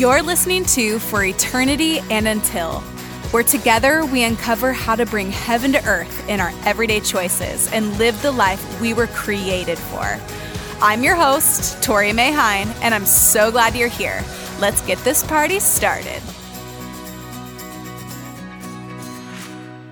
You're listening to For Eternity and Until, where together we uncover how to bring heaven to earth in our everyday choices and live the life we were created for. I'm your host, Tori May Hine, and I'm so glad you're here. Let's get this party started.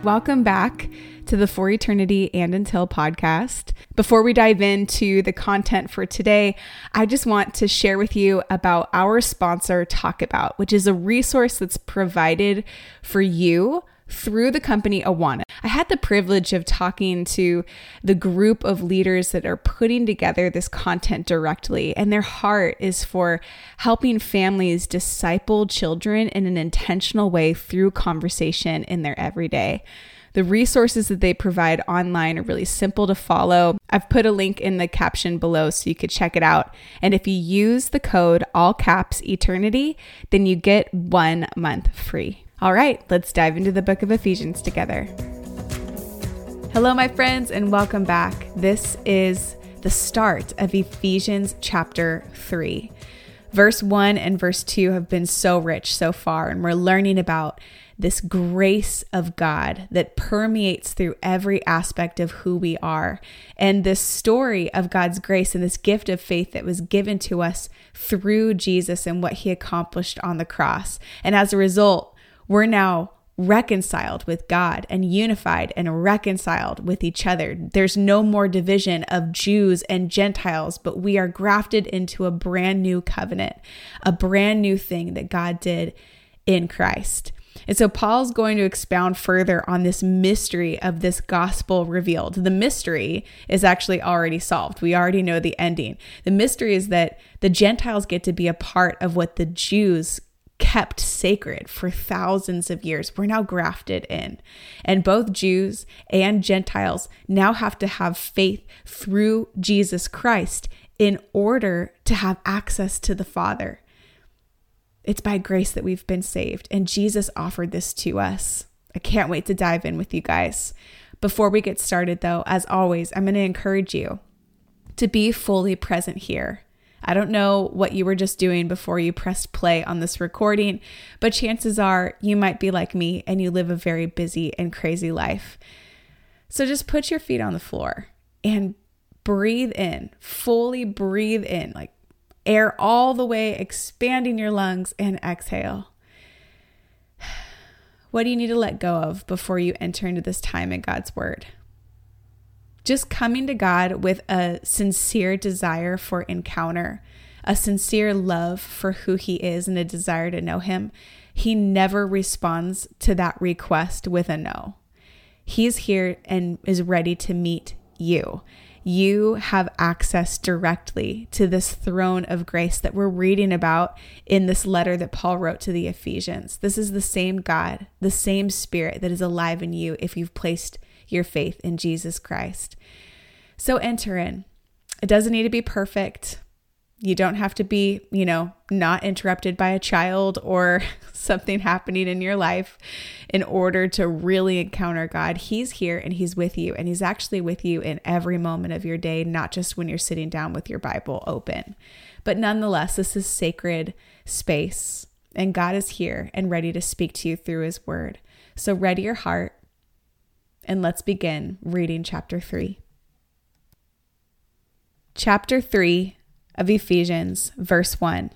Welcome back to the For Eternity and Until podcast. Before we dive into the content for today, I just want to share with you about our sponsor, Talk About, which is a resource that's provided for you through the company Awana. I had the privilege of talking to the group of leaders that are putting together this content directly, and their heart is for helping families disciple children in an intentional way through conversation in their everyday. The resources that they provide online are really simple to follow. I've put a link in the caption below so you could check it out. And if you use the code all caps eternity, then you get one month free. All right, let's dive into the book of Ephesians together. Hello, my friends, and welcome back. This is the start of Ephesians chapter 3. Verse 1 and verse 2 have been so rich so far, and we're learning about this grace of God that permeates through every aspect of who we are. And this story of God's grace and this gift of faith that was given to us through Jesus and what he accomplished on the cross. And as a result, we're now reconciled with God and unified and reconciled with each other. There's no more division of Jews and Gentiles, but we are grafted into a brand new covenant, a brand new thing that God did in Christ. And so Paul's going to expound further on this mystery of this gospel revealed. The mystery is actually already solved. We already know the ending. The mystery is that the Gentiles get to be a part of what the Jews kept sacred for thousands of years. We're now grafted in. And both Jews and Gentiles now have to have faith through Jesus Christ in order to have access to the Father. It's by grace that we've been saved, and Jesus offered this to us. I can't wait to dive in with you guys. Before we get started, though, as always, I'm going to encourage you to be fully present here. I don't know what you were just doing before you pressed play on this recording, but chances are you might be like me and you live a very busy and crazy life. So just put your feet on the floor and breathe in, fully breathe in, like air all the way, expanding your lungs, and exhale. What do you need to let go of before you enter into this time in God's Word? Just coming to God with a sincere desire for encounter, a sincere love for who He is, and a desire to know Him. He never responds to that request with a no. He's here and is ready to meet you you have access directly to this throne of grace that we're reading about in this letter that Paul wrote to the Ephesians. This is the same God, the same Spirit that is alive in you if you've placed your faith in Jesus Christ. So enter in. It doesn't need to be perfect. You don't have to be, you know, not interrupted by a child or something happening in your life in order to really encounter God. He's here and He's with you, and He's actually with you in every moment of your day, not just when you're sitting down with your Bible open. But nonetheless, this is sacred space, and God is here and ready to speak to you through His word. So, ready your heart, and let's begin reading chapter 3. Chapter 3 of Ephesians, verse 1.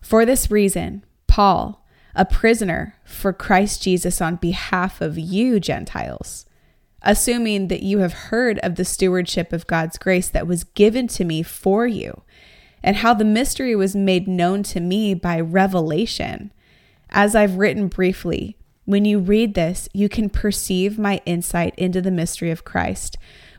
For this reason, Paul, a prisoner for Christ Jesus on behalf of you, Gentiles, assuming that you have heard of the stewardship of God's grace that was given to me for you, and how the mystery was made known to me by revelation. As I've written briefly, when you read this, you can perceive my insight into the mystery of Christ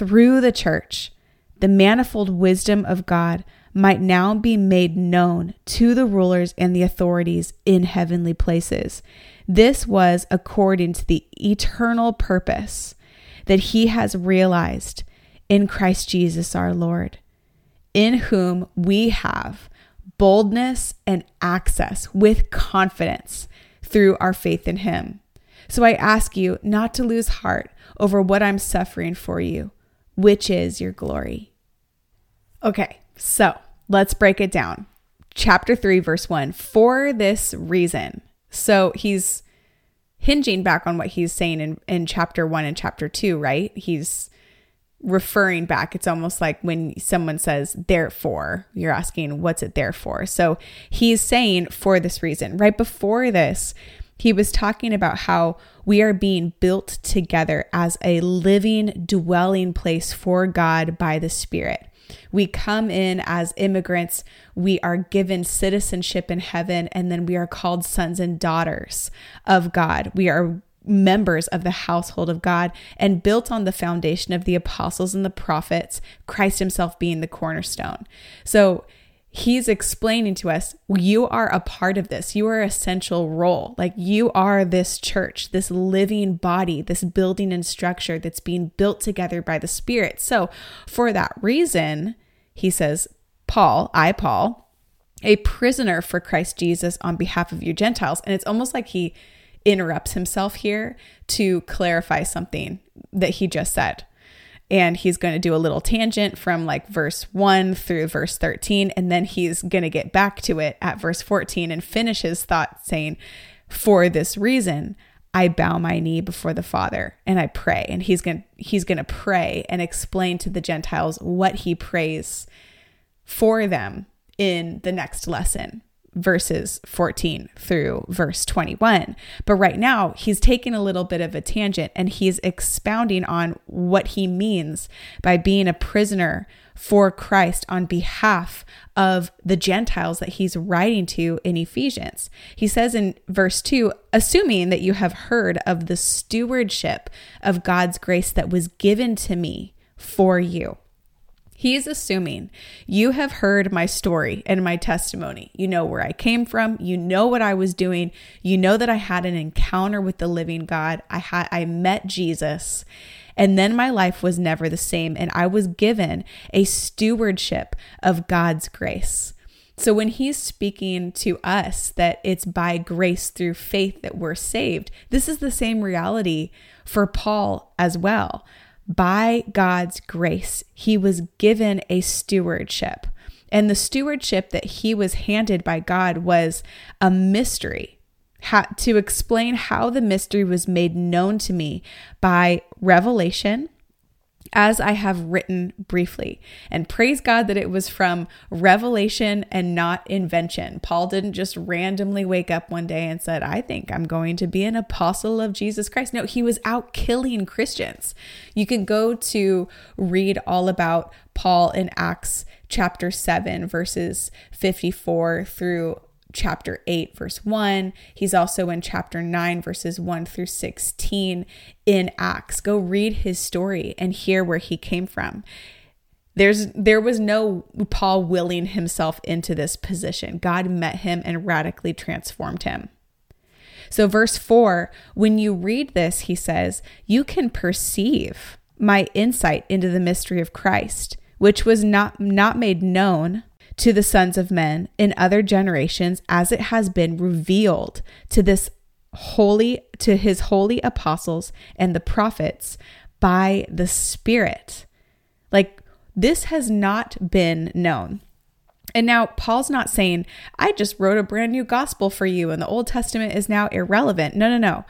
through the church, the manifold wisdom of God might now be made known to the rulers and the authorities in heavenly places. This was according to the eternal purpose that he has realized in Christ Jesus our Lord, in whom we have boldness and access with confidence through our faith in him. So I ask you not to lose heart over what I'm suffering for you, which is your glory. Okay, so let's break it down. Chapter 3, verse 1 For this reason. So he's hinging back on what he's saying in, in chapter one and chapter two, right? He's referring back. It's almost like when someone says, therefore, you're asking, what's it there for? So he's saying, for this reason. Right before this, he was talking about how we are being built together as a living dwelling place for God by the Spirit. We come in as immigrants, we are given citizenship in heaven, and then we are called sons and daughters of God. We are members of the household of God and built on the foundation of the apostles and the prophets, Christ himself being the cornerstone. So, he's explaining to us you are a part of this. You are essential role. Like you are this church this living body this building and structure that's being built together by the spirit. So for that reason he says paul i paul a prisoner for christ jesus on behalf of you gentiles. And it's almost like he interrupts himself here to clarify something that he just said and he's going to do a little tangent from like verse 1 through verse 13 and then he's going to get back to it at verse 14 and finish his thought saying for this reason I bow my knee before the Father and I pray. And he's going he's going to pray and explain to the Gentiles what he prays for them in the next lesson verses 14 through verse 21. But right now, he's taking a little bit of a tangent and he's expounding on what he means by being a prisoner for Christ on behalf of the Gentiles that he's writing to in Ephesians. He says in verse 2 assuming that you have heard of the stewardship of God's grace that was given to me for you. He's assuming you have heard my story and my testimony. You know where I came from. You know what I was doing. You know that I had an encounter with the living God. I had I met Jesus. And then my life was never the same and I was given a stewardship of God's grace. So when he's speaking to us that it's by grace through faith that we're saved, this is the same reality for Paul as well by God's grace, he was given a stewardship. And the stewardship that he was handed by God was a mystery. How, to explain how the mystery was made known to me by revelation as I have written briefly. And praise God that it was from revelation and not invention. Paul didn't just randomly wake up one day and said, I think I'm going to be an apostle of Jesus Christ. No, he was out killing Christians. You can go to read all about Paul in Acts chapter 7, verses 54 through chapter 8, verse 1. He's also in chapter 9, verses 1 through 16 in Acts. Go read his story and hear where he came from. There's there was no Paul willing himself into this position. God met him and radically transformed him. So verse 4, when you read this, he says, you can perceive my insight into the mystery of Christ, which was not not made known to the sons of men in other generations as it has been revealed to this holy to his holy apostles and the prophets by the spirit like this has not been known and now Paul's not saying, I just wrote a brand new gospel for you and the Old Testament is now irrelevant. No, no, no.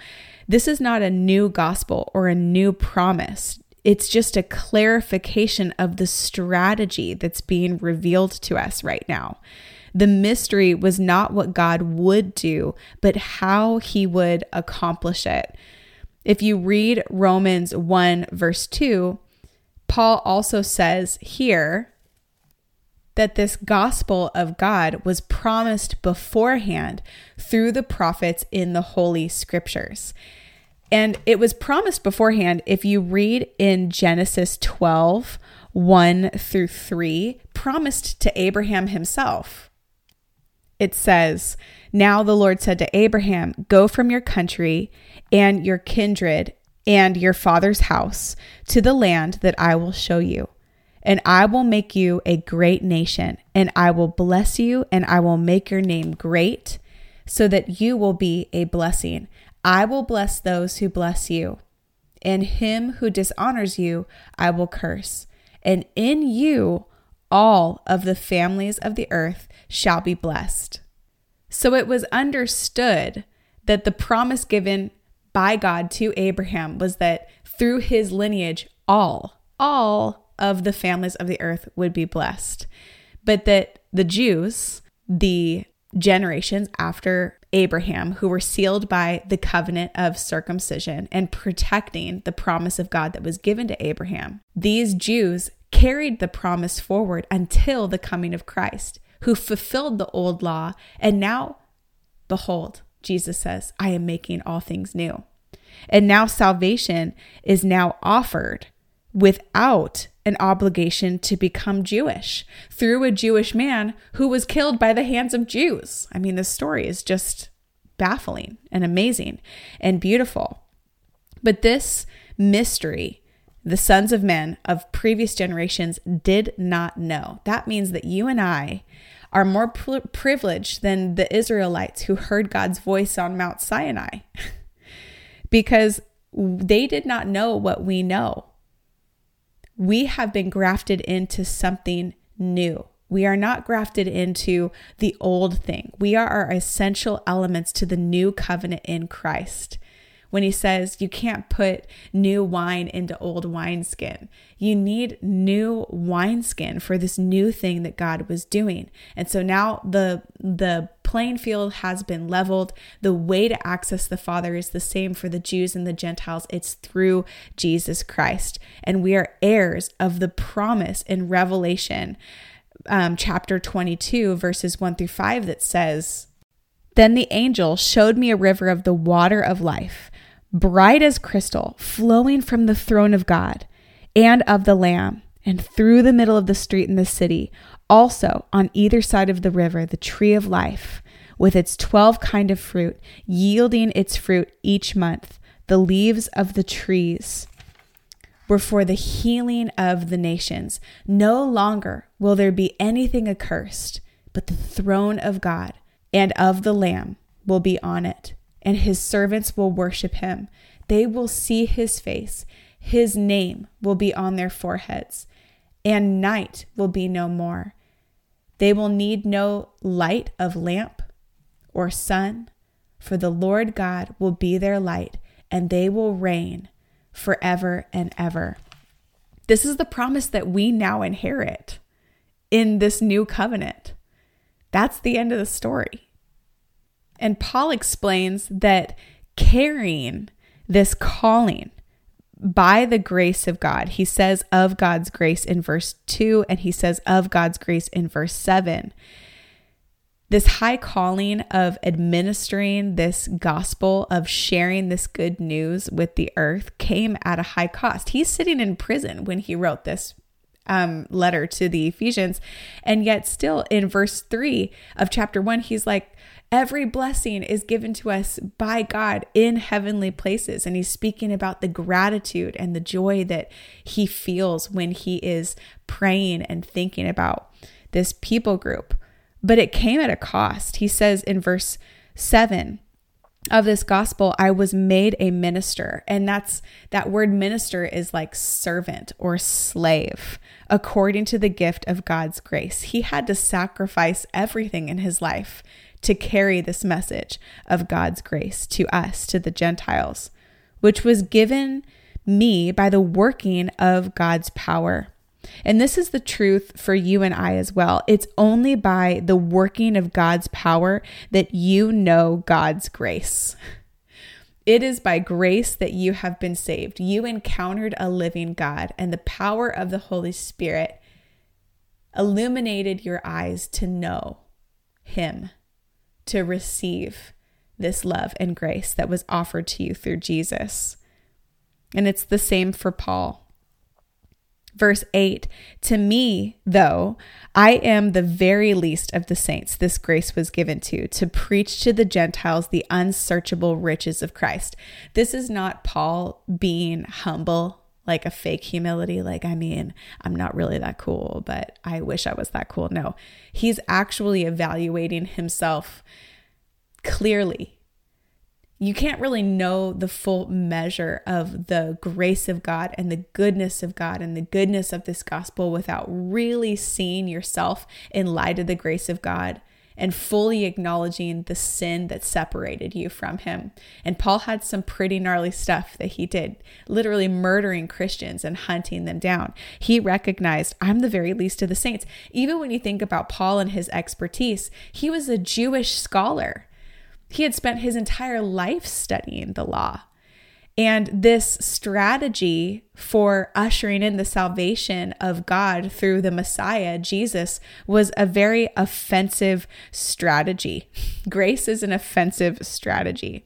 This is not a new gospel or a new promise it's just a clarification of the strategy that's being revealed to us right now. The mystery was not what God would do, but how he would accomplish it. If you read Romans 1, verse 2, Paul also says here that this gospel of God was promised beforehand through the prophets in the Holy Scriptures. And it was promised beforehand. If you read in Genesis 12, 1 through 3, promised to Abraham himself. It says, Now the Lord said to Abraham, Go from your country and your kindred and your father's house to the land that I will show you. And I will make you a great nation, and I will bless you, and I will make your name great, so that you will be a blessing. I will bless those who bless you, and him who dishonors you, I will curse. And in you, all of the families of the earth shall be blessed. So it was understood that the promise given by God to Abraham was that through his lineage, all, all of the families of the earth would be blessed. But that the Jews, the generations after Abraham, who were sealed by the covenant of circumcision and protecting the promise of God that was given to Abraham, these Jews carried the promise forward until the coming of Christ, who fulfilled the old law. And now, behold, Jesus says, I am making all things new. And now salvation is now offered without an obligation to become Jewish through a Jewish man who was killed by the hands of Jews. I mean, the story is just baffling and amazing and beautiful. But this mystery, the sons of men of previous generations did not know. That means that you and I are more privileged than the Israelites who heard God's voice on Mount Sinai because they did not know what we know. We have been grafted into something new. We are not grafted into the old thing. We are our essential elements to the new covenant in Christ when he says you can't put new wine into old wineskin. You need new wineskin for this new thing that God was doing. And so now the the playing field has been leveled. The way to access the Father is the same for the Jews and the Gentiles. It's through Jesus Christ. And we are heirs of the promise in Revelation um, chapter 22, verses 1 through 5, that says, Then the angel showed me a river of the water of life bright as crystal, flowing from the throne of God and of the Lamb, and through the middle of the street in the city, also on either side of the river, the tree of life, with its twelve kind of fruit, yielding its fruit each month. The leaves of the trees were for the healing of the nations. No longer will there be anything accursed, but the throne of God and of the Lamb will be on it and his servants will worship him. They will see his face. His name will be on their foreheads, and night will be no more. They will need no light of lamp or sun, for the Lord God will be their light, and they will reign forever and ever. This is the promise that we now inherit in this new covenant. That's the end of the story. And Paul explains that carrying this calling by the grace of God, he says of God's grace in verse 2, and he says of God's grace in verse 7. This high calling of administering this gospel, of sharing this good news with the earth, came at a high cost. He's sitting in prison when he wrote this um, letter to the Ephesians. And yet, still in verse 3 of chapter 1, he's like, Every blessing is given to us by God in heavenly places. And he's speaking about the gratitude and the joy that he feels when he is praying and thinking about this people group. But it came at a cost. He says in verse 7 of this gospel, I was made a minister. And that's that word minister is like servant or slave, according to the gift of God's grace. He had to sacrifice everything in his life to carry this message of God's grace to us, to the Gentiles, which was given me by the working of God's power. And this is the truth for you and I as well. It's only by the working of God's power that you know God's grace. It is by grace that you have been saved. You encountered a living God, and the power of the Holy Spirit illuminated your eyes to know Him, to receive this love and grace that was offered to you through Jesus. And it's the same for Paul. Verse 8 To me, though, I am the very least of the saints this grace was given to, to preach to the Gentiles the unsearchable riches of Christ. This is not Paul being humble, like a fake humility, like, I mean, I'm not really that cool, but I wish I was that cool. No, he's actually evaluating himself clearly you can't really know the full measure of the grace of God and the goodness of God and the goodness of this gospel without really seeing yourself in light of the grace of God and fully acknowledging the sin that separated you from him. And Paul had some pretty gnarly stuff that he did, literally murdering Christians and hunting them down. He recognized, I'm the very least of the saints. Even when you think about Paul and his expertise, he was a Jewish scholar. He had spent his entire life studying the law. And this strategy for ushering in the salvation of God through the Messiah, Jesus, was a very offensive strategy. Grace is an offensive strategy.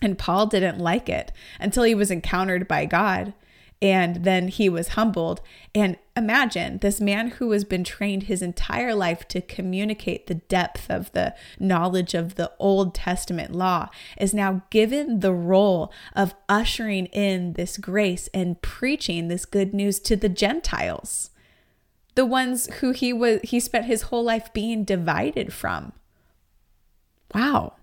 And Paul didn't like it until he was encountered by God and then he was humbled. And imagine this man who has been trained his entire life to communicate the depth of the knowledge of the Old Testament law is now given the role of ushering in this grace and preaching this good news to the Gentiles, the ones who he was he spent his whole life being divided from. Wow.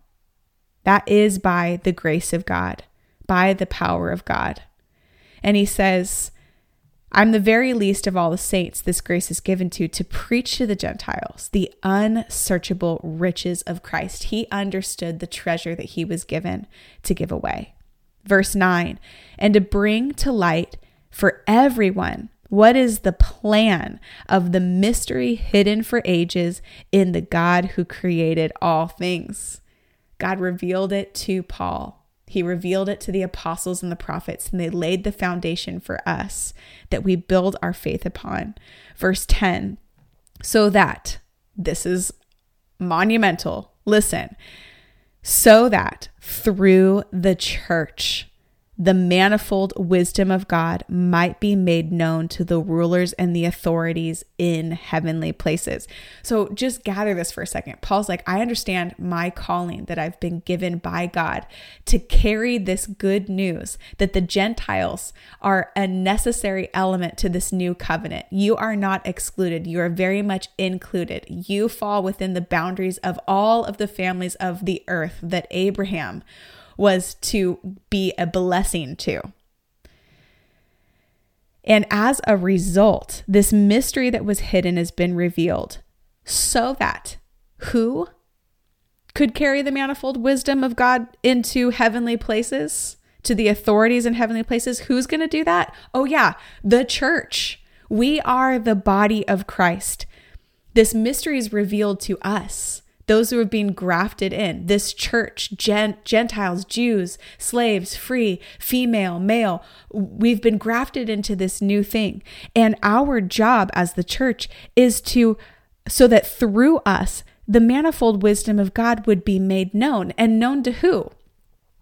That is by the grace of God, by the power of God. And he says, I'm the very least of all the saints this grace is given to, to preach to the Gentiles the unsearchable riches of Christ. He understood the treasure that he was given to give away. Verse 9, and to bring to light for everyone what is the plan of the mystery hidden for ages in the God who created all things. God revealed it to Paul he revealed it to the apostles and the prophets, and they laid the foundation for us that we build our faith upon. Verse 10 so that, this is monumental, listen, so that through the church, the manifold wisdom of God might be made known to the rulers and the authorities in heavenly places. So just gather this for a second. Paul's like, I understand my calling that I've been given by God to carry this good news that the Gentiles are a necessary element to this new covenant. You are not excluded, you are very much included. You fall within the boundaries of all of the families of the earth that Abraham was to be a blessing to. And as a result, this mystery that was hidden has been revealed so that who could carry the manifold wisdom of God into heavenly places, to the authorities in heavenly places? Who's going to do that? Oh, yeah, the church. We are the body of Christ. This mystery is revealed to us those who have been grafted in, this church, Gent- Gentiles, Jews, slaves, free, female, male, we've been grafted into this new thing. And our job as the church is to, so that through us, the manifold wisdom of God would be made known. And known to who?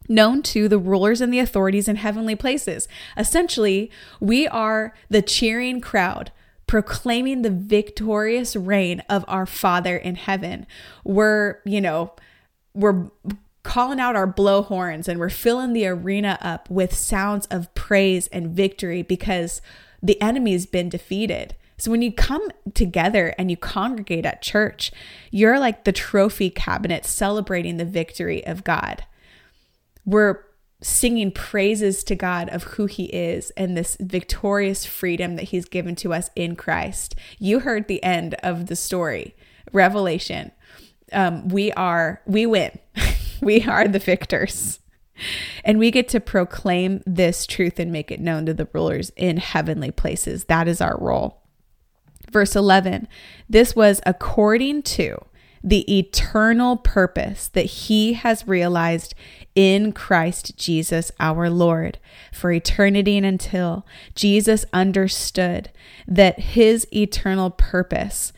known to the rulers and the authorities in heavenly places. Essentially, we are the cheering crowd proclaiming the victorious reign of our Father in heaven. We're, you know, we're calling out our blow horns and we're filling the arena up with sounds of praise and victory because the enemy's been defeated. So when you come together and you congregate at church, you're like the trophy cabinet celebrating the victory of God. We're singing praises to God of who He is and this victorious freedom that He's given to us in Christ. You heard the end of the story, Revelation. Um, we are, we win. we are the victors. And we get to proclaim this truth and make it known to the rulers in heavenly places. That is our role. Verse 11 This was according to the eternal purpose that he has realized in Christ Jesus our Lord. For eternity and until Jesus understood that his eternal purpose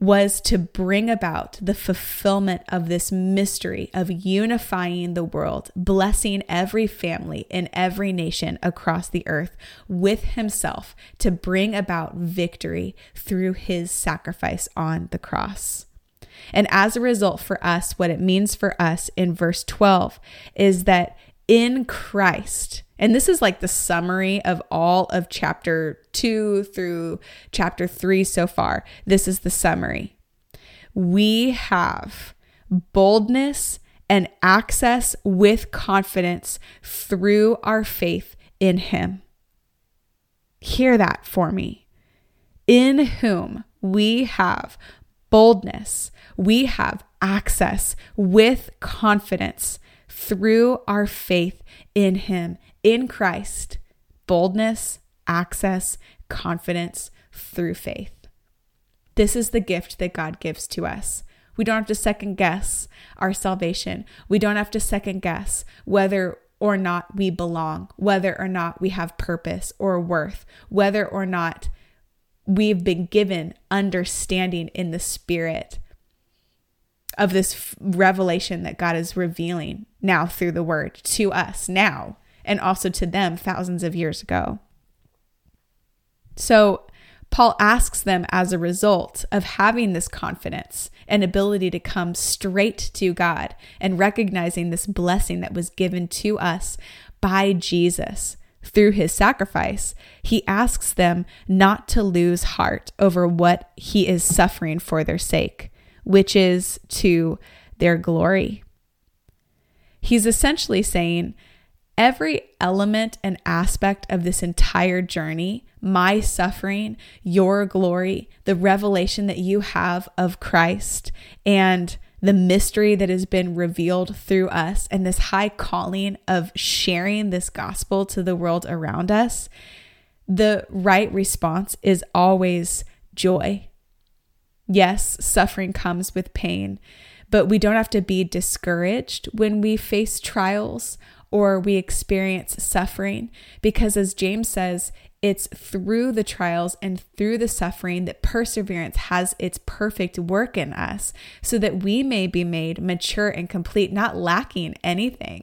was to bring about the fulfillment of this mystery of unifying the world, blessing every family in every nation across the earth with himself to bring about victory through his sacrifice on the cross. And as a result, for us, what it means for us in verse 12 is that in Christ, and this is like the summary of all of chapter two through chapter three so far. This is the summary. We have boldness and access with confidence through our faith in Him. Hear that for me. In whom we have boldness, we have access with confidence through our faith in Him, in Christ, boldness, access, confidence through faith. This is the gift that God gives to us. We don't have to second guess our salvation. We don't have to second guess whether or not we belong, whether or not we have purpose or worth, whether or not we've been given understanding in the spirit of this revelation that God is revealing now through the word to us now and also to them thousands of years ago. So, Paul asks them as a result of having this confidence and ability to come straight to God and recognizing this blessing that was given to us by Jesus through his sacrifice, he asks them not to lose heart over what he is suffering for their sake which is to their glory. He's essentially saying, every element and aspect of this entire journey, my suffering, your glory, the revelation that you have of Christ, and the mystery that has been revealed through us, and this high calling of sharing this gospel to the world around us, the right response is always joy. Yes, suffering comes with pain, but we don't have to be discouraged when we face trials or we experience suffering because, as James says, it's through the trials and through the suffering that perseverance has its perfect work in us so that we may be made mature and complete, not lacking anything.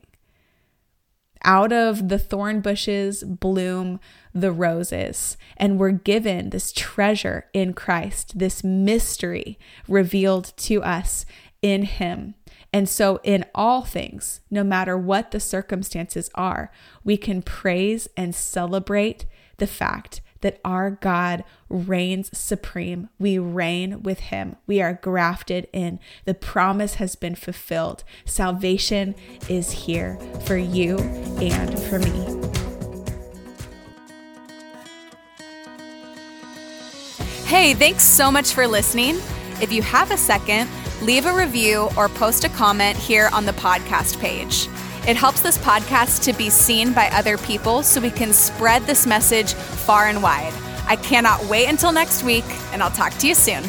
Out of the thorn bushes bloom the roses, and we're given this treasure in Christ, this mystery revealed to us in Him. And so, in all things, no matter what the circumstances are, we can praise and celebrate the fact that our God reigns supreme. We reign with him. We are grafted in. The promise has been fulfilled. Salvation is here for you and for me. Hey, thanks so much for listening. If you have a second, leave a review or post a comment here on the podcast page. It helps this podcast to be seen by other people so we can spread this message far and wide. I cannot wait until next week, and I'll talk to you soon.